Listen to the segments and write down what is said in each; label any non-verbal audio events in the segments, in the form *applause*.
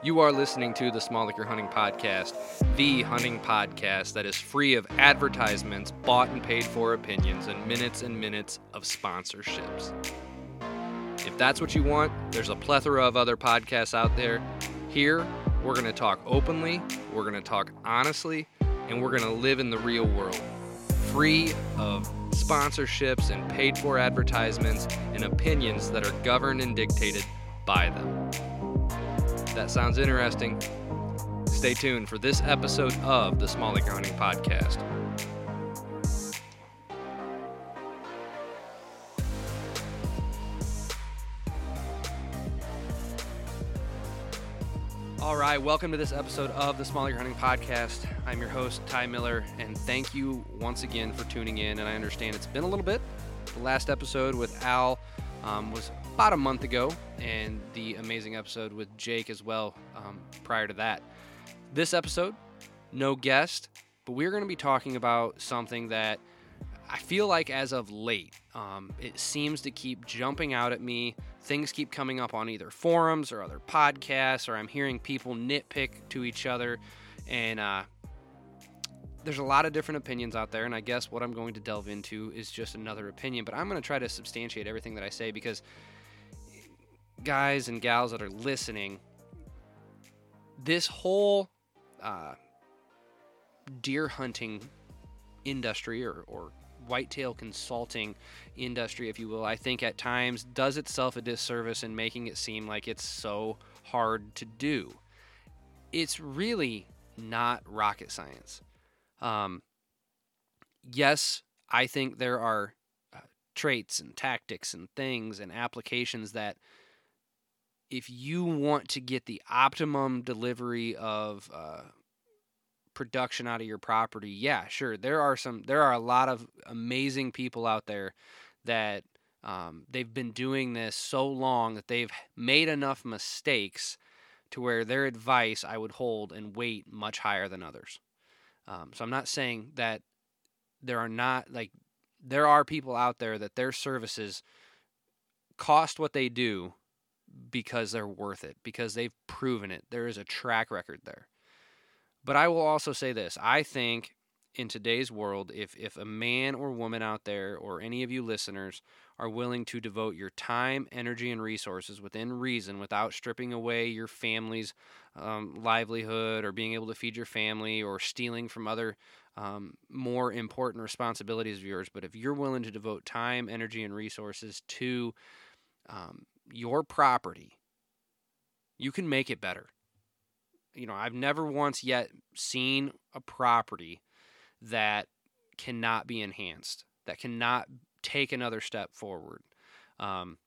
You are listening to the Small Liquor Hunting Podcast, the hunting podcast that is free of advertisements, bought and paid for opinions, and minutes and minutes of sponsorships. If that's what you want, there's a plethora of other podcasts out there. Here, we're going to talk openly, we're going to talk honestly, and we're going to live in the real world, free of sponsorships and paid for advertisements and opinions that are governed and dictated by them. That sounds interesting. Stay tuned for this episode of the Small Liquor Hunting Podcast. All right, welcome to this episode of the Small Liquor Hunting Podcast. I'm your host, Ty Miller, and thank you once again for tuning in. And I understand it's been a little bit. The last episode with Al um, was about a month ago, and the amazing episode with Jake as well um, prior to that. This episode, no guest, but we're going to be talking about something that I feel like as of late, um, it seems to keep jumping out at me. Things keep coming up on either forums or other podcasts, or I'm hearing people nitpick to each other. And uh, there's a lot of different opinions out there. And I guess what I'm going to delve into is just another opinion. But I'm going to try to substantiate everything that I say because guys and gals that are listening, this whole uh, deer hunting industry or, or whitetail consulting industry, if you will, I think at times does itself a disservice in making it seem like it's so hard to do. It's really not rocket science. Um, yes, I think there are uh, traits and tactics and things and applications that if you want to get the optimum delivery of uh, production out of your property, yeah, sure. There are some. There are a lot of amazing people out there that um, they've been doing this so long that they've made enough mistakes to where their advice I would hold and weight much higher than others. Um, so I'm not saying that there are not like there are people out there that their services cost what they do because they're worth it because they've proven it. There is a track record there. But I will also say this I think in today's world, if, if a man or woman out there, or any of you listeners, are willing to devote your time, energy, and resources within reason without stripping away your family's um, livelihood or being able to feed your family or stealing from other um, more important responsibilities of yours, but if you're willing to devote time, energy, and resources to um, your property, you can make it better you know, I've never once yet seen a property that cannot be enhanced, that cannot take another step forward. Um,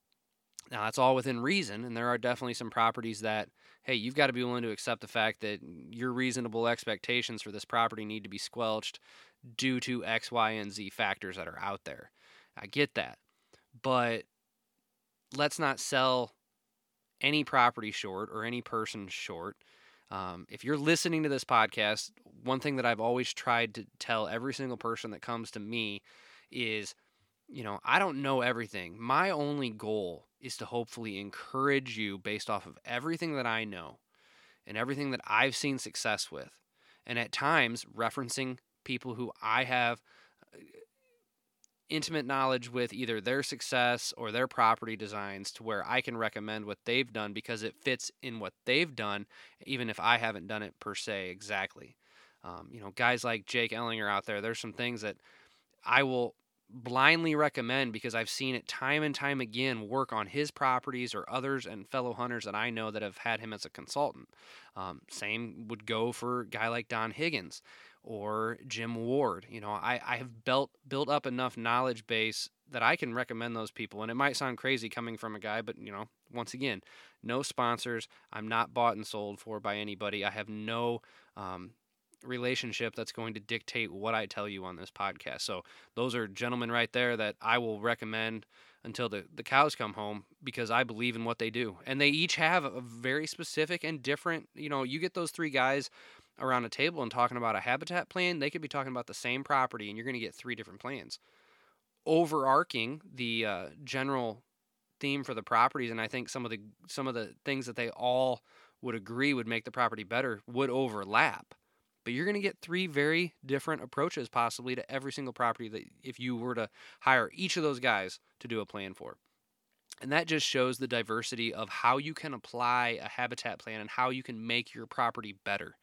now, that's all within reason, and there are definitely some properties that, hey, you've got to be willing to accept the fact that your reasonable expectations for this property need to be squelched due to X, Y, and Z factors that are out there. I get that. But let's not sell any property short or any person short um, if you're listening to this podcast, one thing that I've always tried to tell every single person that comes to me is, you know, I don't know everything. My only goal is to hopefully encourage you based off of everything that I know and everything that I've seen success with. And at times, referencing people who I have intimate knowledge with either their success or their property designs to where I can recommend what they've done because it fits in what they've done, even if I haven't done it per se exactly. Um, you know, guys like Jake Ellinger out there, there's some things that I will blindly recommend because I've seen it time and time again work on his properties or others and fellow hunters that I know that have had him as a consultant. Um, same would go for a guy like Don Higgins or Jim Ward. You know, I, I have built built up enough knowledge base that I can recommend those people. And it might sound crazy coming from a guy, but you know, once again, no sponsors. I'm not bought and sold for by anybody. I have no um, relationship that's going to dictate what I tell you on this podcast. So those are gentlemen right there that I will recommend until the, the cows come home because I believe in what they do. And they each have a very specific and different, you know, you get those three guys around a table and talking about a habitat plan, they could be talking about the same property and you're going to get three different plans. Overarching the uh, general theme for the properties, and I think some of the some of the things that they all would agree would make the property better would overlap. But you're going to get three very different approaches possibly to every single property that if you were to hire each of those guys to do a plan for. And that just shows the diversity of how you can apply a habitat plan and how you can make your property better.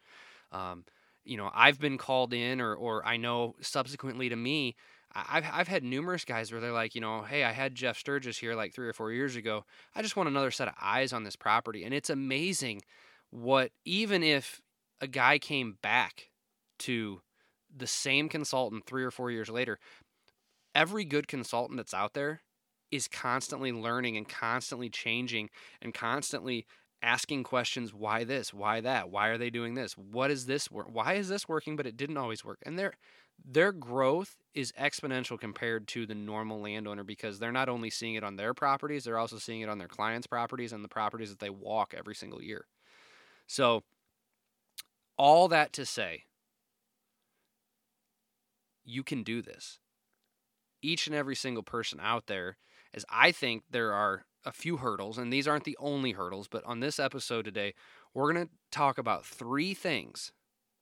Um, you know, I've been called in, or, or I know subsequently to me, I've, I've had numerous guys where they're like, you know, hey, I had Jeff Sturgis here like three or four years ago. I just want another set of eyes on this property. And it's amazing what, even if a guy came back to the same consultant three or four years later, every good consultant that's out there is constantly learning and constantly changing and constantly asking questions why this? Why that? Why are they doing this? What is this work why is this working but it didn't always work? And their their growth is exponential compared to the normal landowner because they're not only seeing it on their properties they're also seeing it on their clients properties and the properties that they walk every single year. So all that to say you can do this. Each and every single person out there as I think there are a few hurdles, and these aren't the only hurdles, but on this episode today, we're going to talk about three things.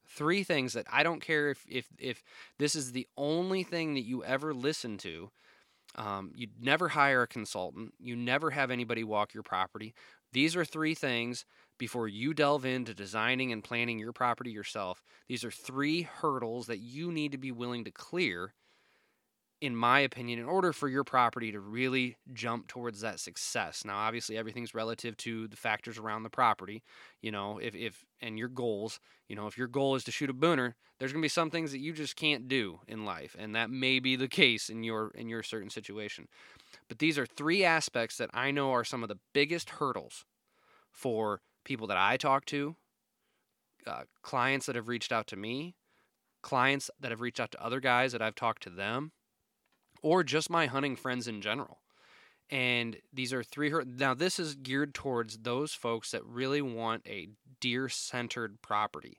Three things that I don't care if, if, if this is the only thing that you ever listen to. Um, you never hire a consultant. You never have anybody walk your property. These are three things before you delve into designing and planning your property yourself. These are three hurdles that you need to be willing to clear in my opinion, in order for your property to really jump towards that success. Now, obviously, everything's relative to the factors around the property, you know, if, if and your goals, you know, if your goal is to shoot a booner, there's going to be some things that you just can't do in life, and that may be the case in your in your certain situation. But these are three aspects that I know are some of the biggest hurdles for people that I talk to, uh, clients that have reached out to me, clients that have reached out to other guys that I've talked to them or just my hunting friends in general. And these are three. Now, this is geared towards those folks that really want a deer centered property.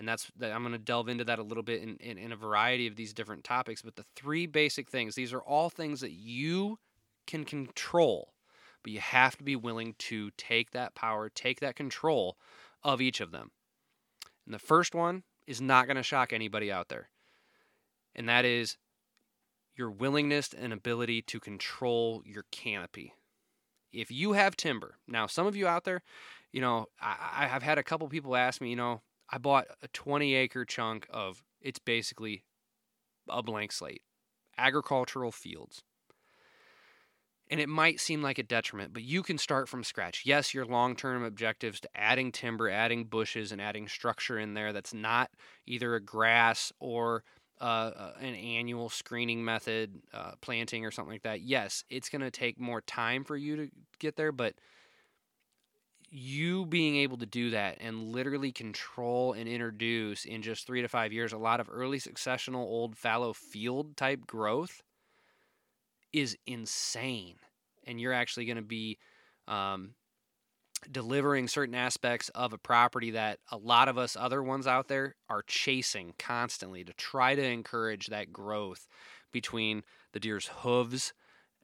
And that's that I'm going to delve into that a little bit in, in, in a variety of these different topics. But the three basic things, these are all things that you can control, but you have to be willing to take that power, take that control of each of them. And the first one is not going to shock anybody out there. And that is your willingness and ability to control your canopy. If you have timber, now some of you out there, you know, I, have had a couple people ask me, you know, I bought a 20 acre chunk of, it's basically a blank slate, agricultural fields. And it might seem like a detriment, but you can start from scratch. Yes, your long term objectives to adding timber, adding bushes, and adding structure in there that's not either a grass or uh, uh, an annual screening method, uh, planting or something like that, yes, it's going to take more time for you to get there, but you being able to do that and literally control and introduce in just three to five years a lot of early successional old fallow field type growth is insane. And you're actually going to be um, delivering certain aspects of a property that a lot of us other ones out there are chasing constantly to try to encourage that growth between the deer's hooves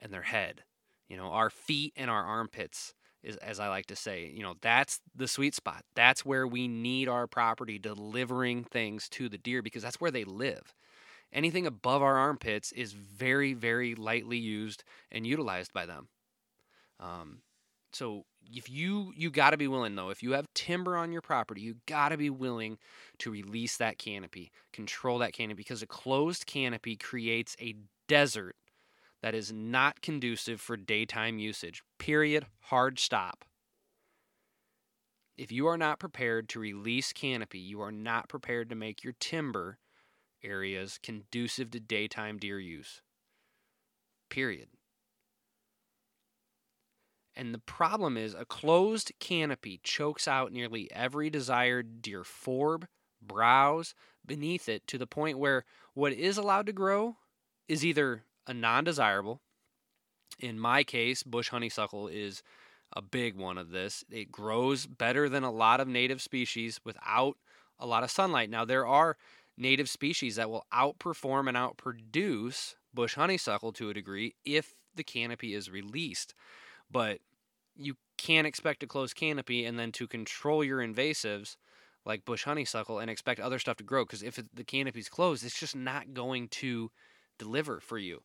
and their head. You know, our feet and our armpits is as I like to say, you know, that's the sweet spot. That's where we need our property delivering things to the deer because that's where they live. Anything above our armpits is very, very lightly used and utilized by them. Um, so if you you got to be willing though if you have timber on your property you got to be willing to release that canopy control that canopy because a closed canopy creates a desert that is not conducive for daytime usage period hard stop. If you are not prepared to release canopy you are not prepared to make your timber areas conducive to daytime deer use period and the problem is a closed canopy chokes out nearly every desired deer forb, browse beneath it to the point where what is allowed to grow is either a non desirable. In my case, bush honeysuckle is a big one of this. It grows better than a lot of native species without a lot of sunlight. Now, there are native species that will outperform and outproduce bush honeysuckle to a degree if the canopy is released. But you can't expect a closed canopy and then to control your invasives like bush honeysuckle and expect other stuff to grow because if the canopy's closed, it's just not going to deliver for you.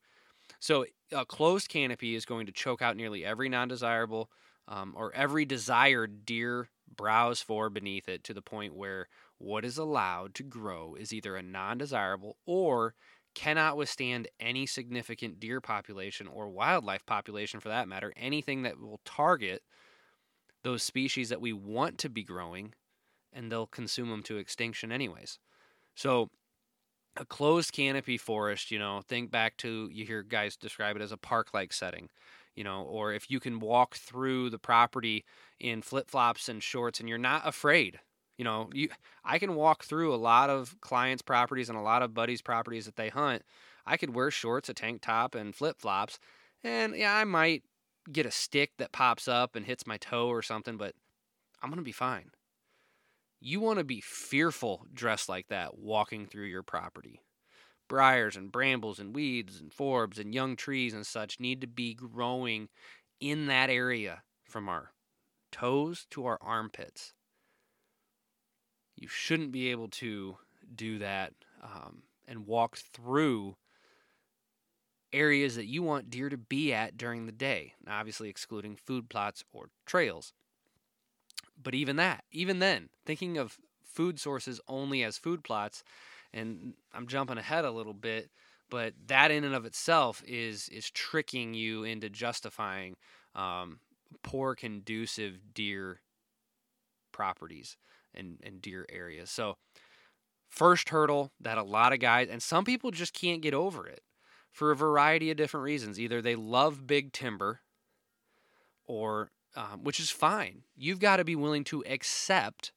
So a closed canopy is going to choke out nearly every non-desirable um, or every desired deer browse for beneath it to the point where what is allowed to grow is either a non-desirable or cannot withstand any significant deer population or wildlife population for that matter, anything that will target those species that we want to be growing, and they'll consume them to extinction anyways. So, a closed canopy forest, you know, think back to you hear guys describe it as a park like setting, you know, or if you can walk through the property in flip flops and shorts and you're not afraid you know, you I can walk through a lot of clients' properties and a lot of buddies' properties that they hunt. I could wear shorts, a tank top, and flip flops, and yeah, I might get a stick that pops up and hits my toe or something, but I'm gonna be fine. You want to be fearful dressed like that walking through your property. Briars and brambles and weeds and forbs and young trees and such need to be growing in that area from our toes to our armpits you shouldn't be able to do that um, and walk through areas that you want deer to be at during the day. Now, obviously, excluding food plots or trails. But even that, even then, thinking of food sources only as food plots, and I'm jumping ahead a little bit, but that in and of itself is is tricking you into justifying um, poor conducive deer properties and, and deer areas. So, first hurdle that a lot of guys, and some people just can't get over it for a variety of different reasons. Either they love big timber, or um, which is fine. You've got to be willing to accept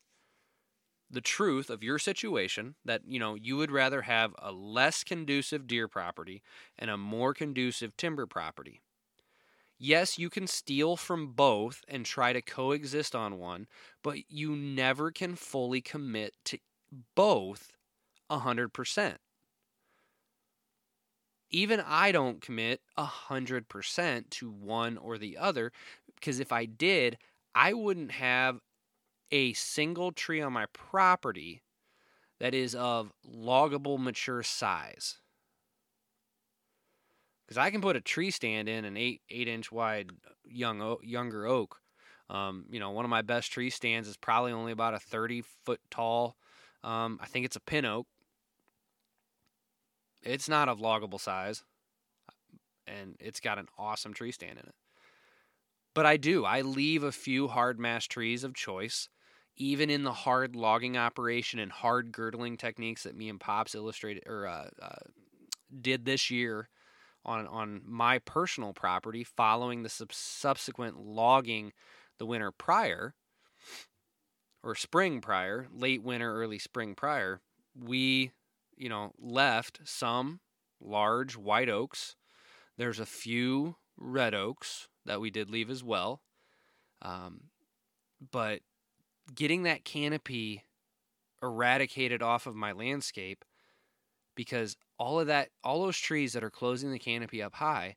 the truth of your situation that you know you would rather have a less conducive deer property and a more conducive timber property Yes, you can steal from both and try to coexist on one, but you never can fully commit to both 100%. Even I don't commit 100% to one or the other because if I did, I wouldn't have a single tree on my property that is of loggable mature size because I can put a tree stand in an eight eight inch wide young younger oak. Um, you know, one of my best tree stands is probably only about a thirty foot tall. Um, I think it's a pin oak. It's not of loggable size, and it's got an awesome tree stand in it. But I do. I leave a few hard mast trees of choice, even in the hard logging operation and hard girdling techniques that me and Pops illustrated or uh, uh, did this year on on my personal property following the sub- subsequent logging the winter prior or spring prior, late winter, early spring prior, we, you know, left some large white oaks. There's a few red oaks that we did leave as well. Um, but getting that canopy eradicated off of my landscape because all of that, all those trees that are closing the canopy up high,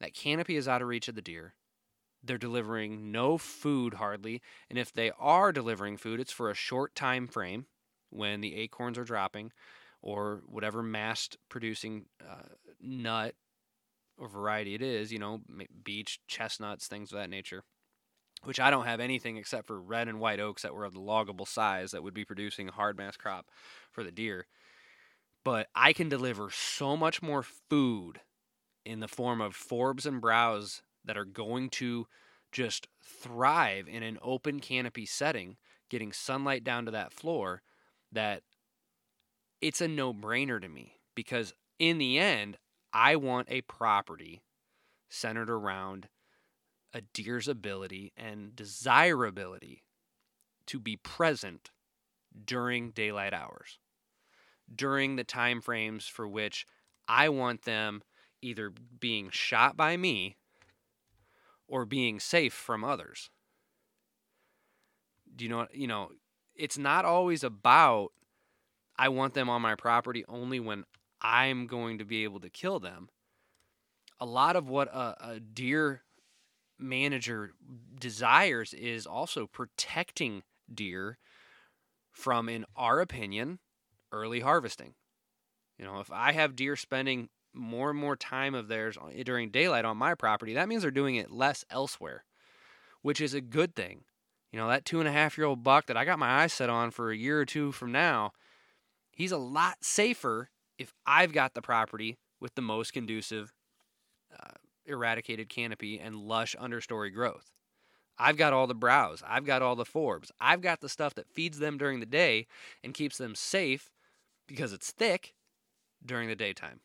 that canopy is out of reach of the deer. They're delivering no food hardly, and if they are delivering food, it's for a short time frame when the acorns are dropping, or whatever mast producing uh, nut or variety it is. You know, beech, chestnuts, things of that nature. Which I don't have anything except for red and white oaks that were of the loggable size that would be producing a hard mast crop for the deer but I can deliver so much more food in the form of forbs and browse that are going to just thrive in an open canopy setting, getting sunlight down to that floor, that it's a no brainer to me because in the end, I want a property centered around a deer's ability and desirability to be present during daylight hours during the time frames for which I want them either being shot by me or being safe from others. Do you know you know, it's not always about I want them on my property only when I'm going to be able to kill them. A lot of what a, a deer manager desires is also protecting deer from, in our opinion, early harvesting. You know, if I have deer spending more and more time of theirs during daylight on my property, that means they're doing it less elsewhere, which is a good thing. You know, that two and a half year old buck that I got my eyes set on for a year or two from now, he's a lot safer if I've got the property with the most conducive uh, eradicated canopy and lush understory growth. I've got all the browse. I've got all the forbs. I've got the stuff that feeds them during the day and keeps them safe because it's thick during the daytime.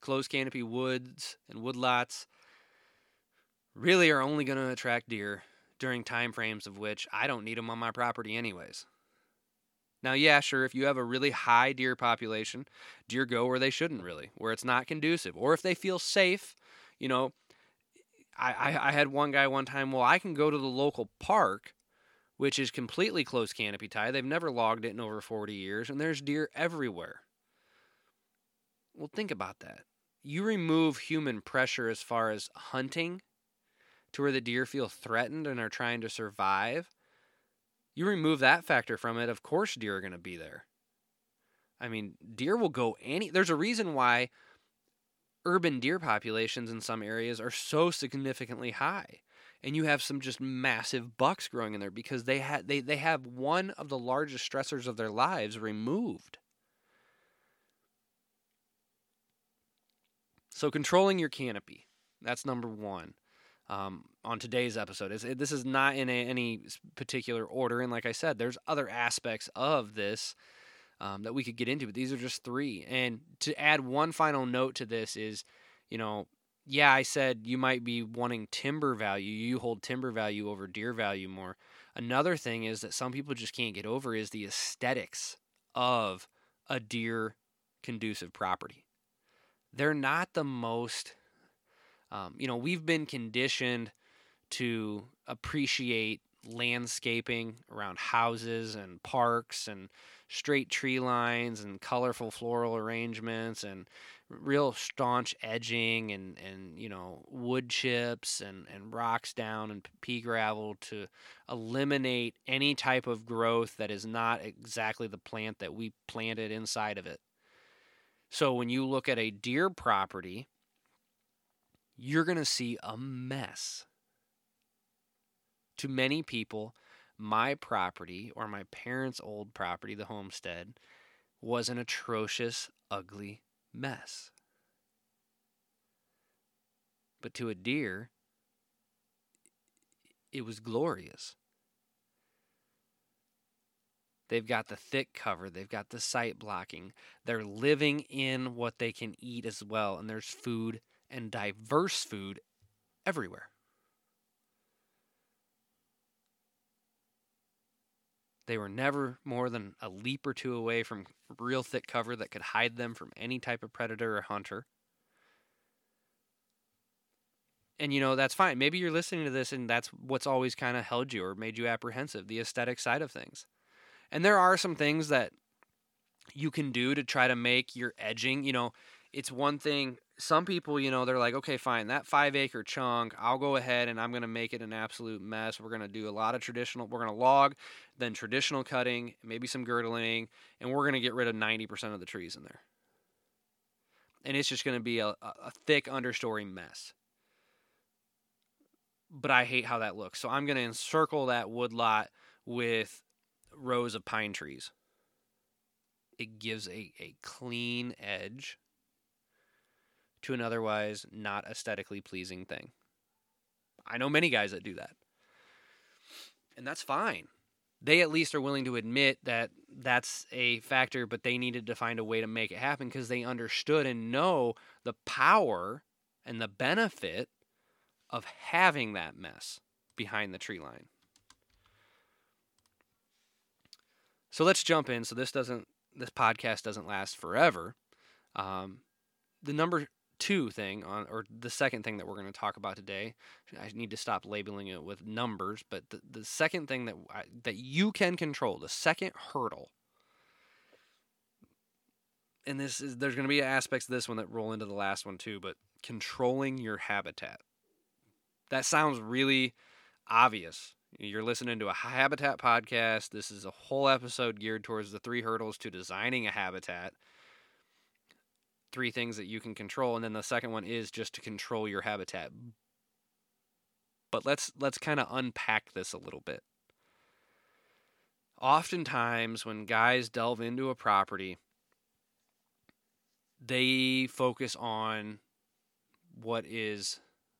Closed canopy woods and woodlots really are only going to attract deer during time frames of which I don't need them on my property anyways. Now, yeah, sure, if you have a really high deer population, deer go where they shouldn't really, where it's not conducive. Or if they feel safe, you know, I, I, I had one guy one time, well, I can go to the local park, which is completely closed canopy tie. They've never logged it in over 40 years, and there's deer everywhere. Well, think about that. You remove human pressure as far as hunting to where the deer feel threatened and are trying to survive you remove that factor from it, of course deer are going to be there. I mean, deer will go any there's a reason why urban deer populations in some areas are so significantly high. And you have some just massive bucks growing in there because they had they, they have one of the largest stressors of their lives removed. So controlling your canopy. That's number 1 um, on today's episode. It's, this is not in a, any particular order, and like I said, there's other aspects of this um, that we could get into, but these are just three. And to add one final note to this is, you know, yeah, I said you might be wanting timber value. You hold timber value over deer value more. Another thing is that some people just can't get over is the aesthetics of a deer conducive property. They're not the most um, you know, we've been conditioned to appreciate landscaping around houses and parks and straight tree lines and colorful floral arrangements and real staunch edging and, and you know wood chips and, and rocks down and pea gravel to eliminate any type of growth that is not exactly the plant that we planted inside of it. So when you look at a deer property, you're going to see a mess. To many people, my property or my parents' old property, the homestead, was an atrocious, ugly mess. But to a deer, it was glorious. They've got the thick cover, they've got the sight blocking. They're living in what they can eat as well, and there's food and diverse food everywhere. They were never more than a leap or two away from real thick cover that could hide them from any type of predator or hunter. And you know, that's fine. Maybe you're listening to this and that's what's always kind of held you or made you apprehensive, the aesthetic side of things. And there are some things that you can do to try to make your edging, you know, it's one thing some people, you know, they're like, okay, fine, that five acre chunk, I'll go ahead and I'm going to make it an absolute mess. We're going to do a lot of traditional, we're going to log, then traditional cutting, maybe some girdling, and we're going to get rid of 90% of the trees in there. And it's just going to be a, a thick understory mess. But I hate how that looks. So I'm going to encircle that wood lot with rows of pine trees. It gives a, a clean edge to an otherwise not aesthetically pleasing thing. I know many guys that do that. And that's fine. They at least are willing to admit that that's a factor, but they needed to find a way to make it happen because they understood and know the power and the benefit of having that mess behind the tree line. So let's jump in. So this doesn't, this podcast doesn't last forever. Um, the number two thing on or the second thing that we're going to talk about today i need to stop labeling it with numbers but the, the second thing that I, that you can control the second hurdle and this is there's going to be aspects of this one that roll into the last one too, but controlling your habitat. That sounds really obvious. You're listening to a habitat podcast. This is a whole episode geared towards the three hurdles to designing a habitat. Three things that you can control, and then the second one is just to control your habitat. But let's let's kind of unpack this a little bit. Oftentimes, when guys delve into a property, they focus on what is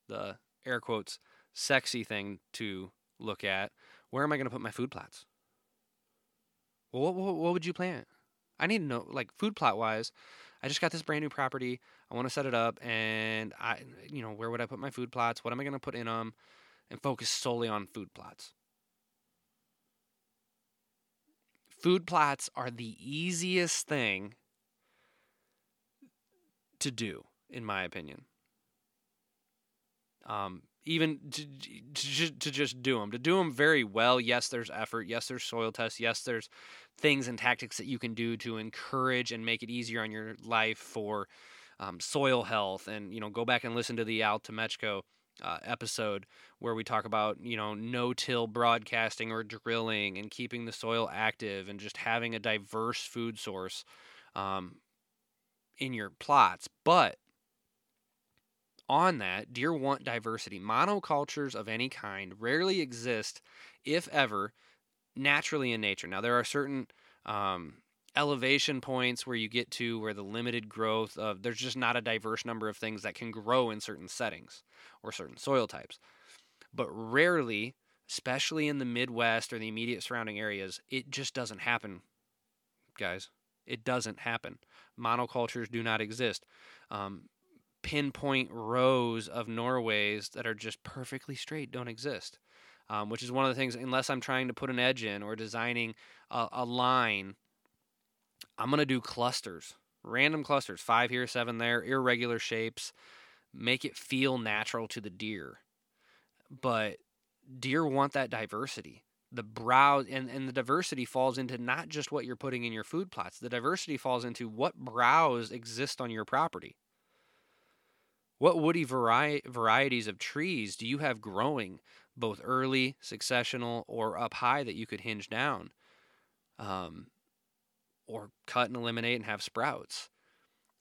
the air quotes sexy thing to look at. Where am I going to put my food plots? Well, what, what, what would you plant? I need to know, like food plot wise. I just got this brand new property. I want to set it up, and I, you know, where would I put my food plots? What am I going to put in them? And focus solely on food plots. Food plots are the easiest thing to do, in my opinion. Um, even to, to, to just do them, to do them very well. Yes, there's effort. Yes, there's soil tests. Yes, there's things and tactics that you can do to encourage and make it easier on your life for um, soil health. And you know, go back and listen to the Al Temechko uh, episode where we talk about you know no-till broadcasting or drilling and keeping the soil active and just having a diverse food source um, in your plots. But on that, deer want diversity. Monocultures of any kind rarely exist, if ever, naturally in nature. Now, there are certain um, elevation points where you get to where the limited growth of there's just not a diverse number of things that can grow in certain settings or certain soil types. But rarely, especially in the Midwest or the immediate surrounding areas, it just doesn't happen, guys. It doesn't happen. Monocultures do not exist. Um, pinpoint rows of Norways that are just perfectly straight don't exist. Um, which is one of the things, unless I'm trying to put an edge in or designing a, a line, I'm going to do clusters, random clusters, five here, seven there, irregular shapes, make it feel natural to the deer. But deer want that diversity. The browse and, and the diversity falls into not just what you're putting in your food plots. The diversity falls into what browse exist on your property. What woody vari- varieties of trees do you have growing, both early, successional, or up high that you could hinge down, um, or cut and eliminate and have sprouts?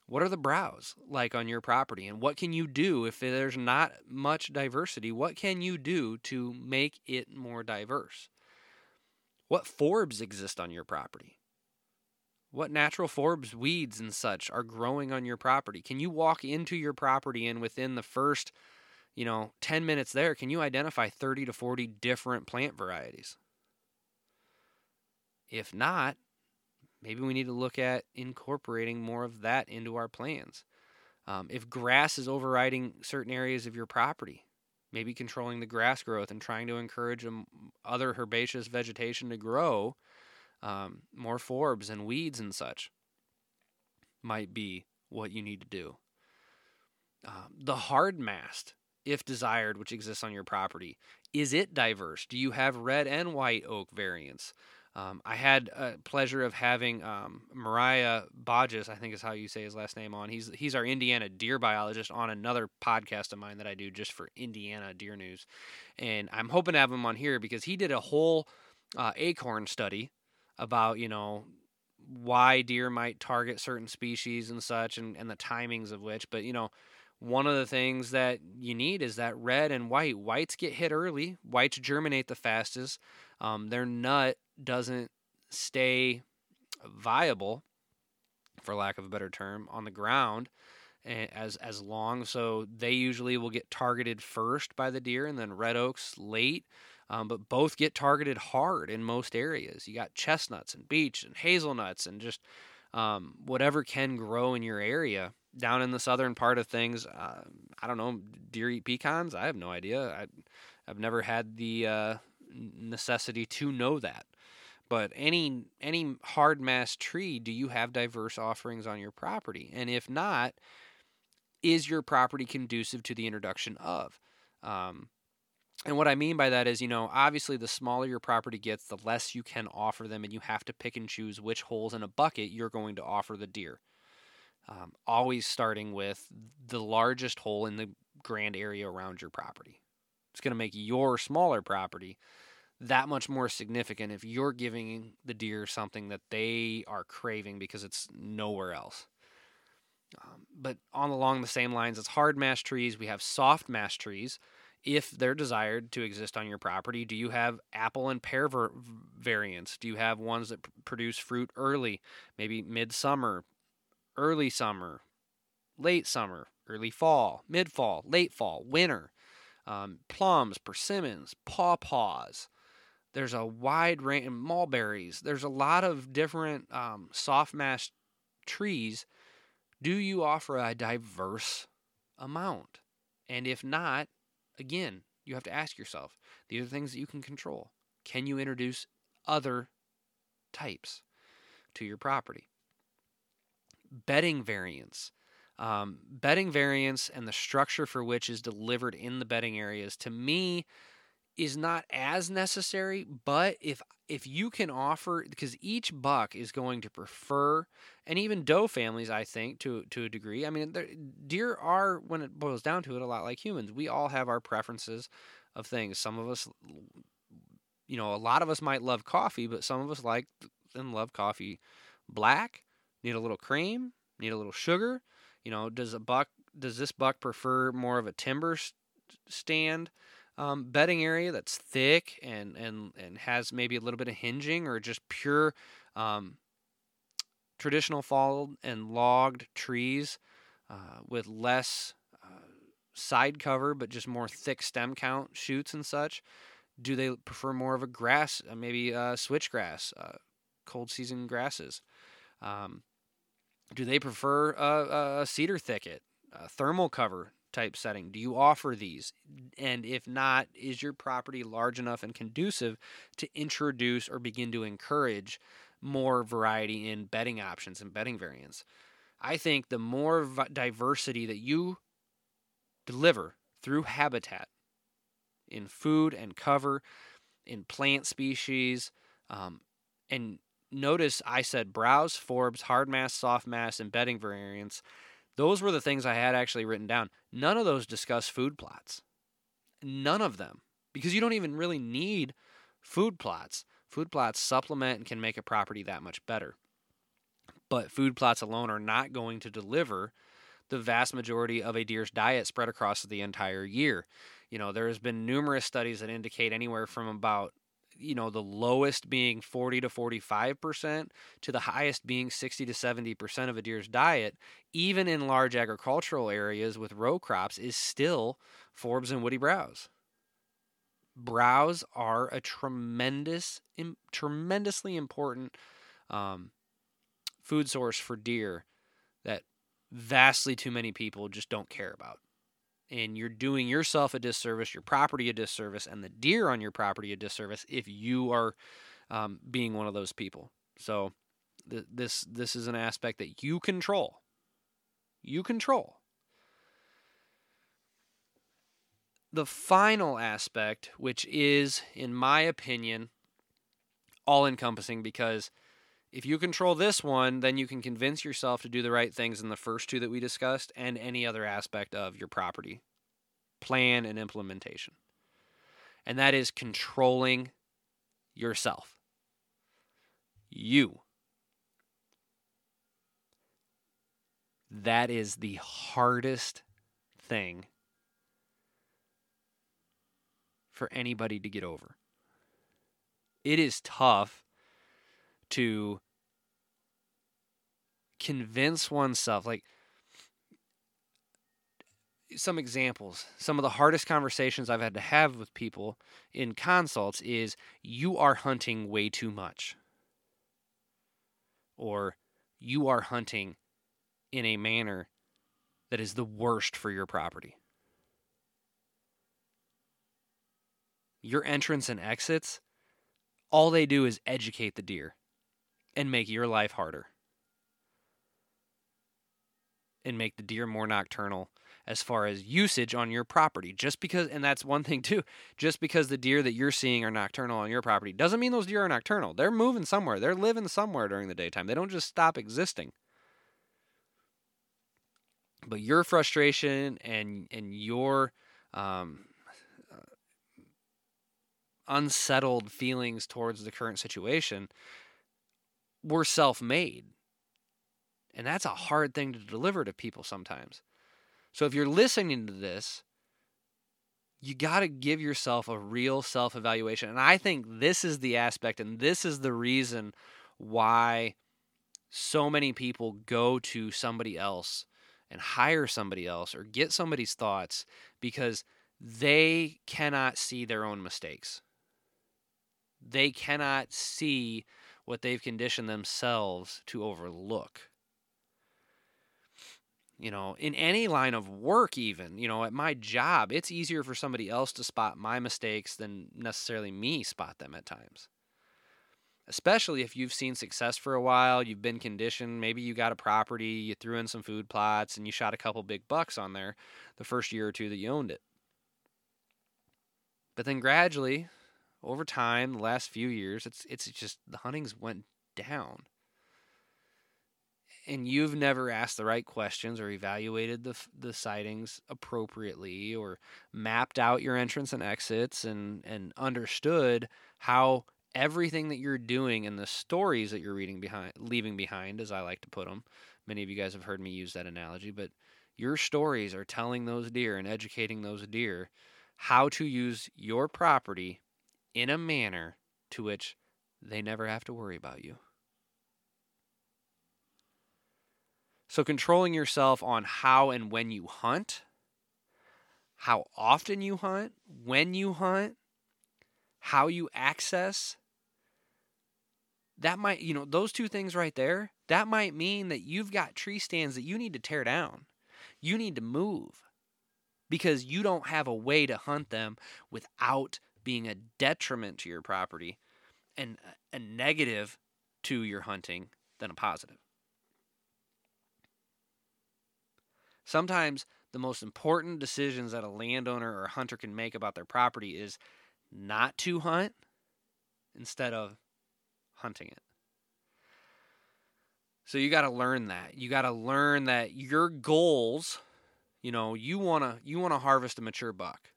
What are the browse like on your property, and what can you do if there's not much diversity? What can you do to make it more diverse? What forbs exist on your property? What natural forbs, weeds, and such are growing on your property? Can you walk into your property and within the first, you know, 10 minutes there, can you identify 30 to 40 different plant varieties? If not, maybe we need to look at incorporating more of that into our plans. Um, if grass is overriding certain areas of your property, maybe controlling the grass growth and trying to encourage um, other herbaceous vegetation to grow um, more forbs and weeds and such might be what you need to do. Uh, the hard mast, if desired, which exists on your property, is it diverse? Do you have red and white oak variants? Um, I had a pleasure of having um, Mariah Bodges, I think is how you say his last name, on. He's he's our Indiana deer biologist on another podcast of mine that I do just for Indiana deer news, and I'm hoping to have him on here because he did a whole uh, acorn study about you know why deer might target certain species and such and, and the timings of which but you know one of the things that you need is that red and white. Whites get hit early. Whites germinate the fastest. Um, their nut doesn't stay viable for lack of a better term on the ground as as long. So they usually will get targeted first by the deer and then red oaks late um, but both get targeted hard in most areas. You got chestnuts and beech and hazelnuts and just um, whatever can grow in your area. Down in the southern part of things, uh, I don't know, deer eat pecans? I have no idea. I, I've never had the uh, necessity to know that. But any any hard mast tree, do you have diverse offerings on your property? And if not, is your property conducive to the introduction of? Um, and what I mean by that is, you know, obviously the smaller your property gets, the less you can offer them, and you have to pick and choose which holes in a bucket you're going to offer the deer. Um, always starting with the largest hole in the grand area around your property. It's going to make your smaller property that much more significant if you're giving the deer something that they are craving because it's nowhere else. Um, but on along the same lines as hard mast trees, we have soft mast trees. If they're desired to exist on your property, do you have apple and pear ver- variants? Do you have ones that p- produce fruit early, maybe midsummer, early summer, late summer, early fall, mid fall, late fall, winter? Um, plums, persimmons, pawpaws, there's a wide range of mulberries. There's a lot of different um, soft mast trees. Do you offer a diverse amount? And if not, again, you have to ask yourself these are things that you can control. Can you introduce other types to your property? Bedding variants. Um, bedding variants and the structure for which is delivered in the bedding areas, to me, is not as necessary but if if you can offer because each buck is going to prefer and even doe families i think to to a degree. I mean deer are when it boils down to it a lot like humans. We all have our preferences of things. Some of us you know a lot of us might love coffee but some of us like and love coffee black need a little cream need a little sugar. You know does a buck does this buck prefer more of a timber stand um, bedding area that's thick and, and, and has maybe a little bit of hinging or just pure um, traditional falled and logged trees uh, with less uh, side cover but just more thick stem count shoots and such? Do they prefer more of a grass, uh, maybe uh, switchgrass, uh, cold season grasses? Um, do they prefer a, a cedar thicket, thermal cover type setting? Do you offer these? And if not, is your property large enough and conducive to introduce or begin to encourage more variety in bedding options and bedding variants? I think the more diversity that you deliver through habitat in food and cover, in plant species, um, and notice I said browse, forbs, hard mast, soft mast, and bedding variants. Those were the things I had actually written down. None of those discuss food plots. None of them. Because you don't even really need food plots. Food plots supplement and can make a property that much better. But food plots alone are not going to deliver the vast majority of a deer's diet spread across the entire year. You know, there has been numerous studies that indicate anywhere from about you know the lowest being 40 to 45% to the highest being 60 to 70% of a deer's diet even in large agricultural areas with row crops is still forbs and woody browse. Browse are a tremendous tremendously important um, food source for deer that vastly too many people just don't care about and you're doing yourself a disservice, your property a disservice, and the deer on your property a disservice if you are um, being one of those people. So th- this this is an aspect that you control. You control. The final aspect, which is, in my opinion, all encompassing because if you control this one, then you can convince yourself to do the right things in the first two that we discussed and any other aspect of your property plan and implementation. And that is controlling yourself. You. That is the hardest thing for anybody to get over. It is tough to convince oneself like some examples. Some of the hardest conversations i've had to have with people in consults is you are hunting way too much. Or you are hunting in a manner that is the worst for your property. Your entrance and exits all they do is educate the deer and make your life harder. And make the deer more nocturnal as far as usage on your property. Just because and that's one thing too just because the deer that you're seeing are nocturnal on your property doesn't mean those deer are nocturnal. They're moving somewhere. They're living somewhere during the daytime. They don't just stop existing. But your frustration and and your um, unsettled feelings towards the current situation were self-made. And that's a hard thing to deliver to people sometimes. So if you're listening to this, you got to give yourself a real self evaluation. And I think this is the aspect, and this is the reason why so many people go to somebody else and hire somebody else or get somebody's thoughts because they cannot see their own mistakes. They cannot see what they've conditioned themselves to overlook you know, in any line of work, even, you know, at my job, it's easier for somebody else to spot my mistakes than necessarily me spot them at times. Especially if you've seen success for a while, you've been conditioned, maybe you got a property, you threw in some food plots, and you shot a couple big bucks on there the first year or two that you owned it. But then gradually, over time, the last few years, it's it's just the huntings went down. And you've never asked the right questions or evaluated the the sightings appropriately or mapped out your entrance and exits and and understood how everything that you're doing and the stories that you're reading behind leaving behind as I like to put them many of you guys have heard me use that analogy but your stories are telling those deer and educating those deer how to use your property in a manner to which they never have to worry about you So, controlling yourself on how and when you hunt, how often you hunt, when you hunt, how you access, that might, you know, those two things right there, that might mean that you've got tree stands that you need to tear down. You need to move because you don't have a way to hunt them without being a detriment to your property and a negative to your hunting than a positive. Sometimes the most important decisions that a landowner or a hunter can make about their property is not to hunt instead of hunting it. So you got to learn that. You got to learn that your goals, you know, you want to you want to harvest a mature buck.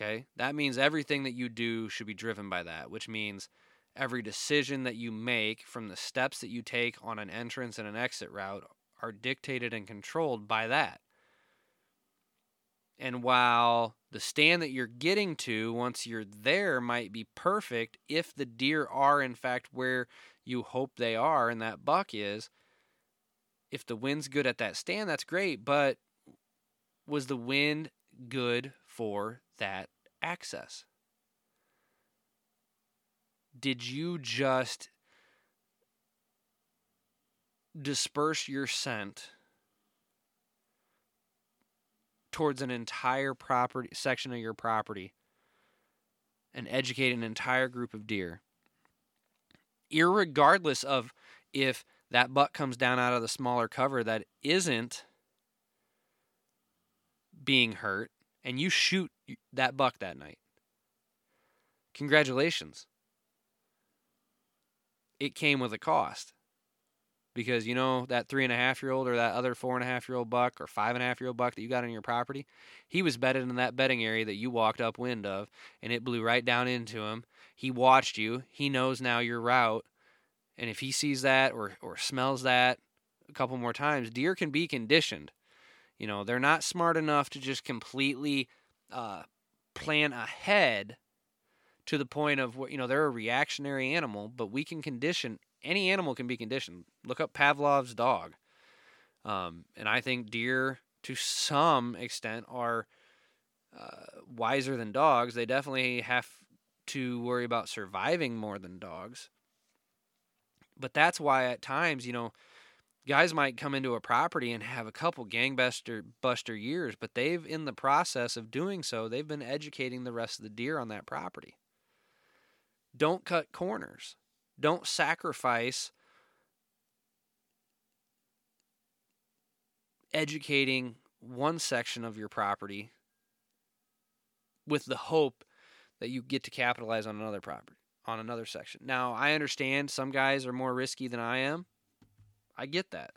Okay? That means everything that you do should be driven by that, which means every decision that you make from the steps that you take on an entrance and an exit route are dictated and controlled by that. And while the stand that you're getting to once you're there might be perfect, if the deer are in fact where you hope they are and that buck is, if the wind's good at that stand, that's great. But was the wind good for that access? Did you just disperse your scent towards an entire property section of your property and educate an entire group of deer irregardless of if that buck comes down out of the smaller cover that isn't being hurt and you shoot that buck that night congratulations it came with a cost because you know that three and a half year old or that other four and a half year old buck or five and a half year old buck that you got on your property, he was bedded in that bedding area that you walked upwind of, and it blew right down into him. He watched you. He knows now your route, and if he sees that or or smells that a couple more times, deer can be conditioned. You know they're not smart enough to just completely uh, plan ahead to the point of what you know they're a reactionary animal, but we can condition any animal can be conditioned. Look up Pavlov's dog. Um, and I think deer, to some extent, are uh, wiser than dogs. They definitely have to worry about surviving more than dogs. But that's why at times, you know, guys might come into a property and have a couple gangbuster buster years, but they've in the process of doing so, they've been educating the rest of the deer on that property. Don't cut corners. Don't sacrifice educating one section of your property with the hope that you get to capitalize on another property on another section. Now, I understand some guys are more risky than I am. I get that.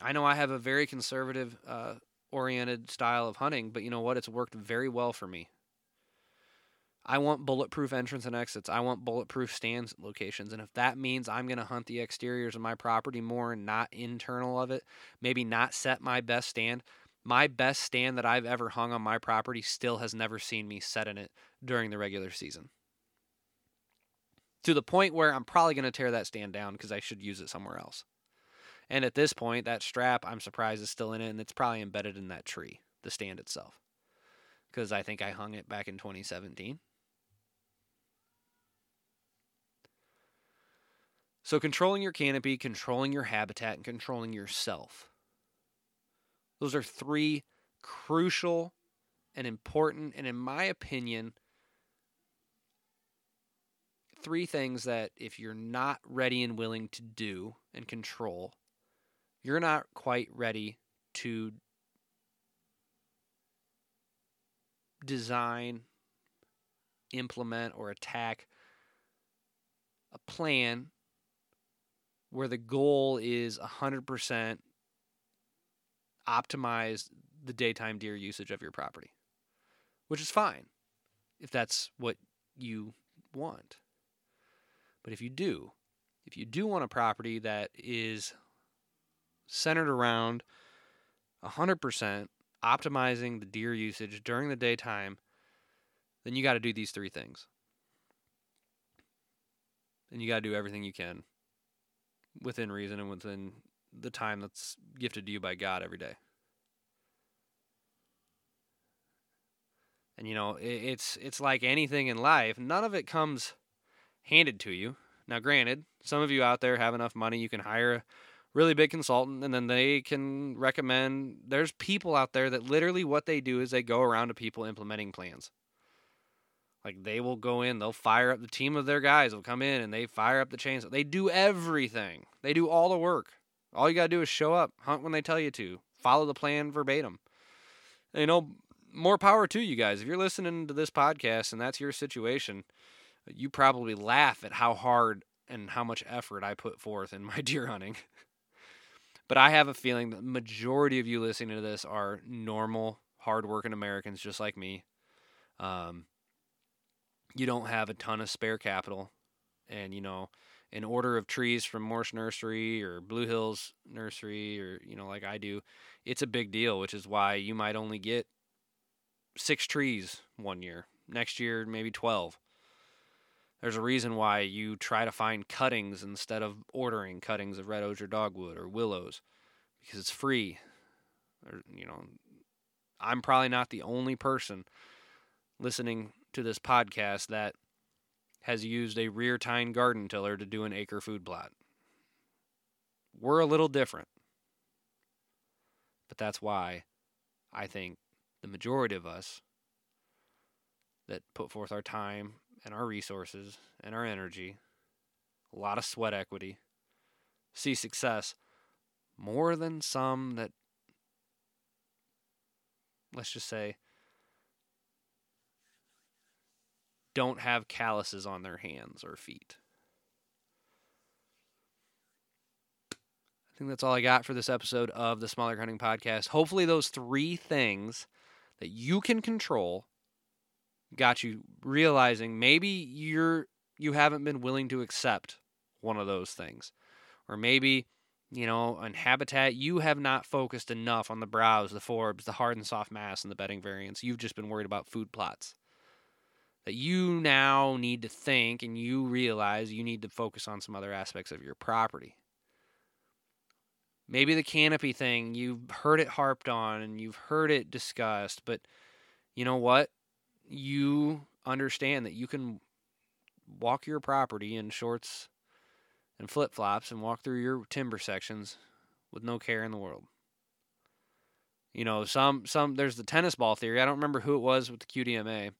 I know I have a very conservative uh, oriented style of hunting, but you know what? It's worked very well for me. I want bulletproof entrance and exits. I want bulletproof stands locations. And if that means I'm going to hunt the exteriors of my property more and not internal of it, maybe not set my best stand, my best stand that I've ever hung on my property still has never seen me set in it during the regular season. To the point where I'm probably going to tear that stand down because I should use it somewhere else. And at this point, that strap, I'm surprised, is still in it, and it's probably embedded in that tree, the stand itself. Because I think I hung it back in 2017. So, controlling your canopy, controlling your habitat, and controlling yourself. Those are three crucial and important, and in my opinion, three things that if you're not ready and willing to do and control, you're not quite ready to design, implement, or attack a plan where the goal is 100% optimize the daytime deer usage of your property, which is fine if that's what you want. But if you do, if you do want a property that is centered around 100% optimizing the deer usage during the daytime, then you got to do these three things. And you got to do everything you can within reason and within the time that's gifted to you by God every day. And you know, it's it's like anything in life, none of it comes handed to you. Now granted, some of you out there have enough money you can hire a really big consultant and then they can recommend there's people out there that literally what they do is they go around to people implementing plans. Like they will go in, they'll fire up the team of their guys, will come in and they fire up the chains. They do everything. They do all the work. All you got to do is show up, hunt when they tell you to, follow the plan verbatim. You know, more power to you guys. If you're listening to this podcast and that's your situation, you probably laugh at how hard and how much effort I put forth in *laughs* my deer hunting. but I have a feeling the majority of you listening to this are normal, hardworking Americans just like me. Um, you don't have a ton of spare capital and you know an order of trees from Morse Nursery or Blue Hills Nursery or you know like I do it's a big deal which is why you might only get 6 trees one year next year maybe 12 there's a reason why you try to find cuttings instead of ordering cuttings of red osier dogwood or willows because it's free or you know I'm probably not the only person listening to this podcast that has used a rear tine garden tiller to do an acre food plot. We're a little different. But that's why I think the majority of us that put forth our time and our resources and our energy, a lot of sweat equity, see success more than some that, let's just say, don't have calluses on their hands or feet. I think that's all I got for this episode of the Smallacre Hunting Podcast. Hopefully, those three things that you can control got you realizing maybe you're you haven't been willing to accept one of those things, or maybe you know on habitat you have not focused enough on the browse, the forbs, the hard and soft mast, and the bedding variants. You've just been worried about food plots that you now need to think and you realize you need to focus on some other aspects of your property. Maybe the canopy thing, you've heard it harped on and you've heard it discussed, but you know what? You understand that you can walk your property in shorts and flip flops and walk through your timber sections with no care in the world. You know, some some there's the tennis ball theory. I don't remember who it was with the QDMA,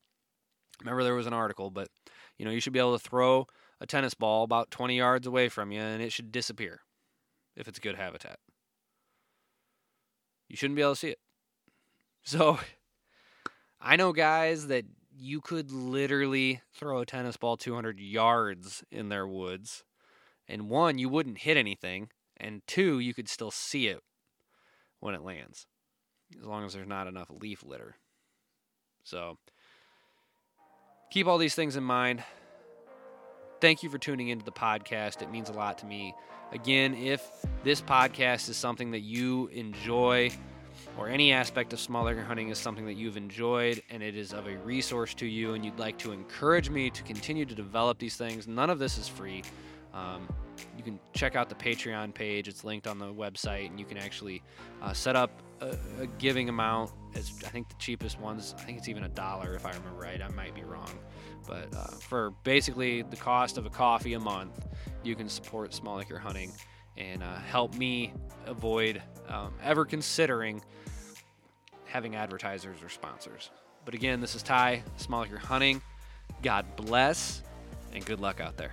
remember there was an article, but you know, you should be able to throw a tennis ball about 20 yards away from you and it should disappear if it's good habitat. You shouldn't be able to see it. *laughs* So I know guys that you could literally throw a tennis ball 200 yards in their woods and one you wouldn't hit anything and two you could still see it when it lands, as long as there's not enough leaf litter. So keep all these things in mind. Thank you for tuning into the podcast. It means a lot to me. Again, if this podcast is something that you enjoy, or any aspect of small smallacre hunting is something that you've enjoyed and it is of a resource to you, and you'd like to encourage me to continue to develop these things, none of this is free. Um, you can check out the Patreon page. It's linked on the website, and you can actually uh, set up a, a, giving amount. As I think the cheapest ones, I think it's even a dollar if I remember right. I might be wrong, but uh, for basically the cost of a coffee a month, you can support smallacre hunting and uh, help me avoid um, ever considering having advertisers or sponsors. But again, this is Ty, Smallacre Hunting. God bless, and good luck out there.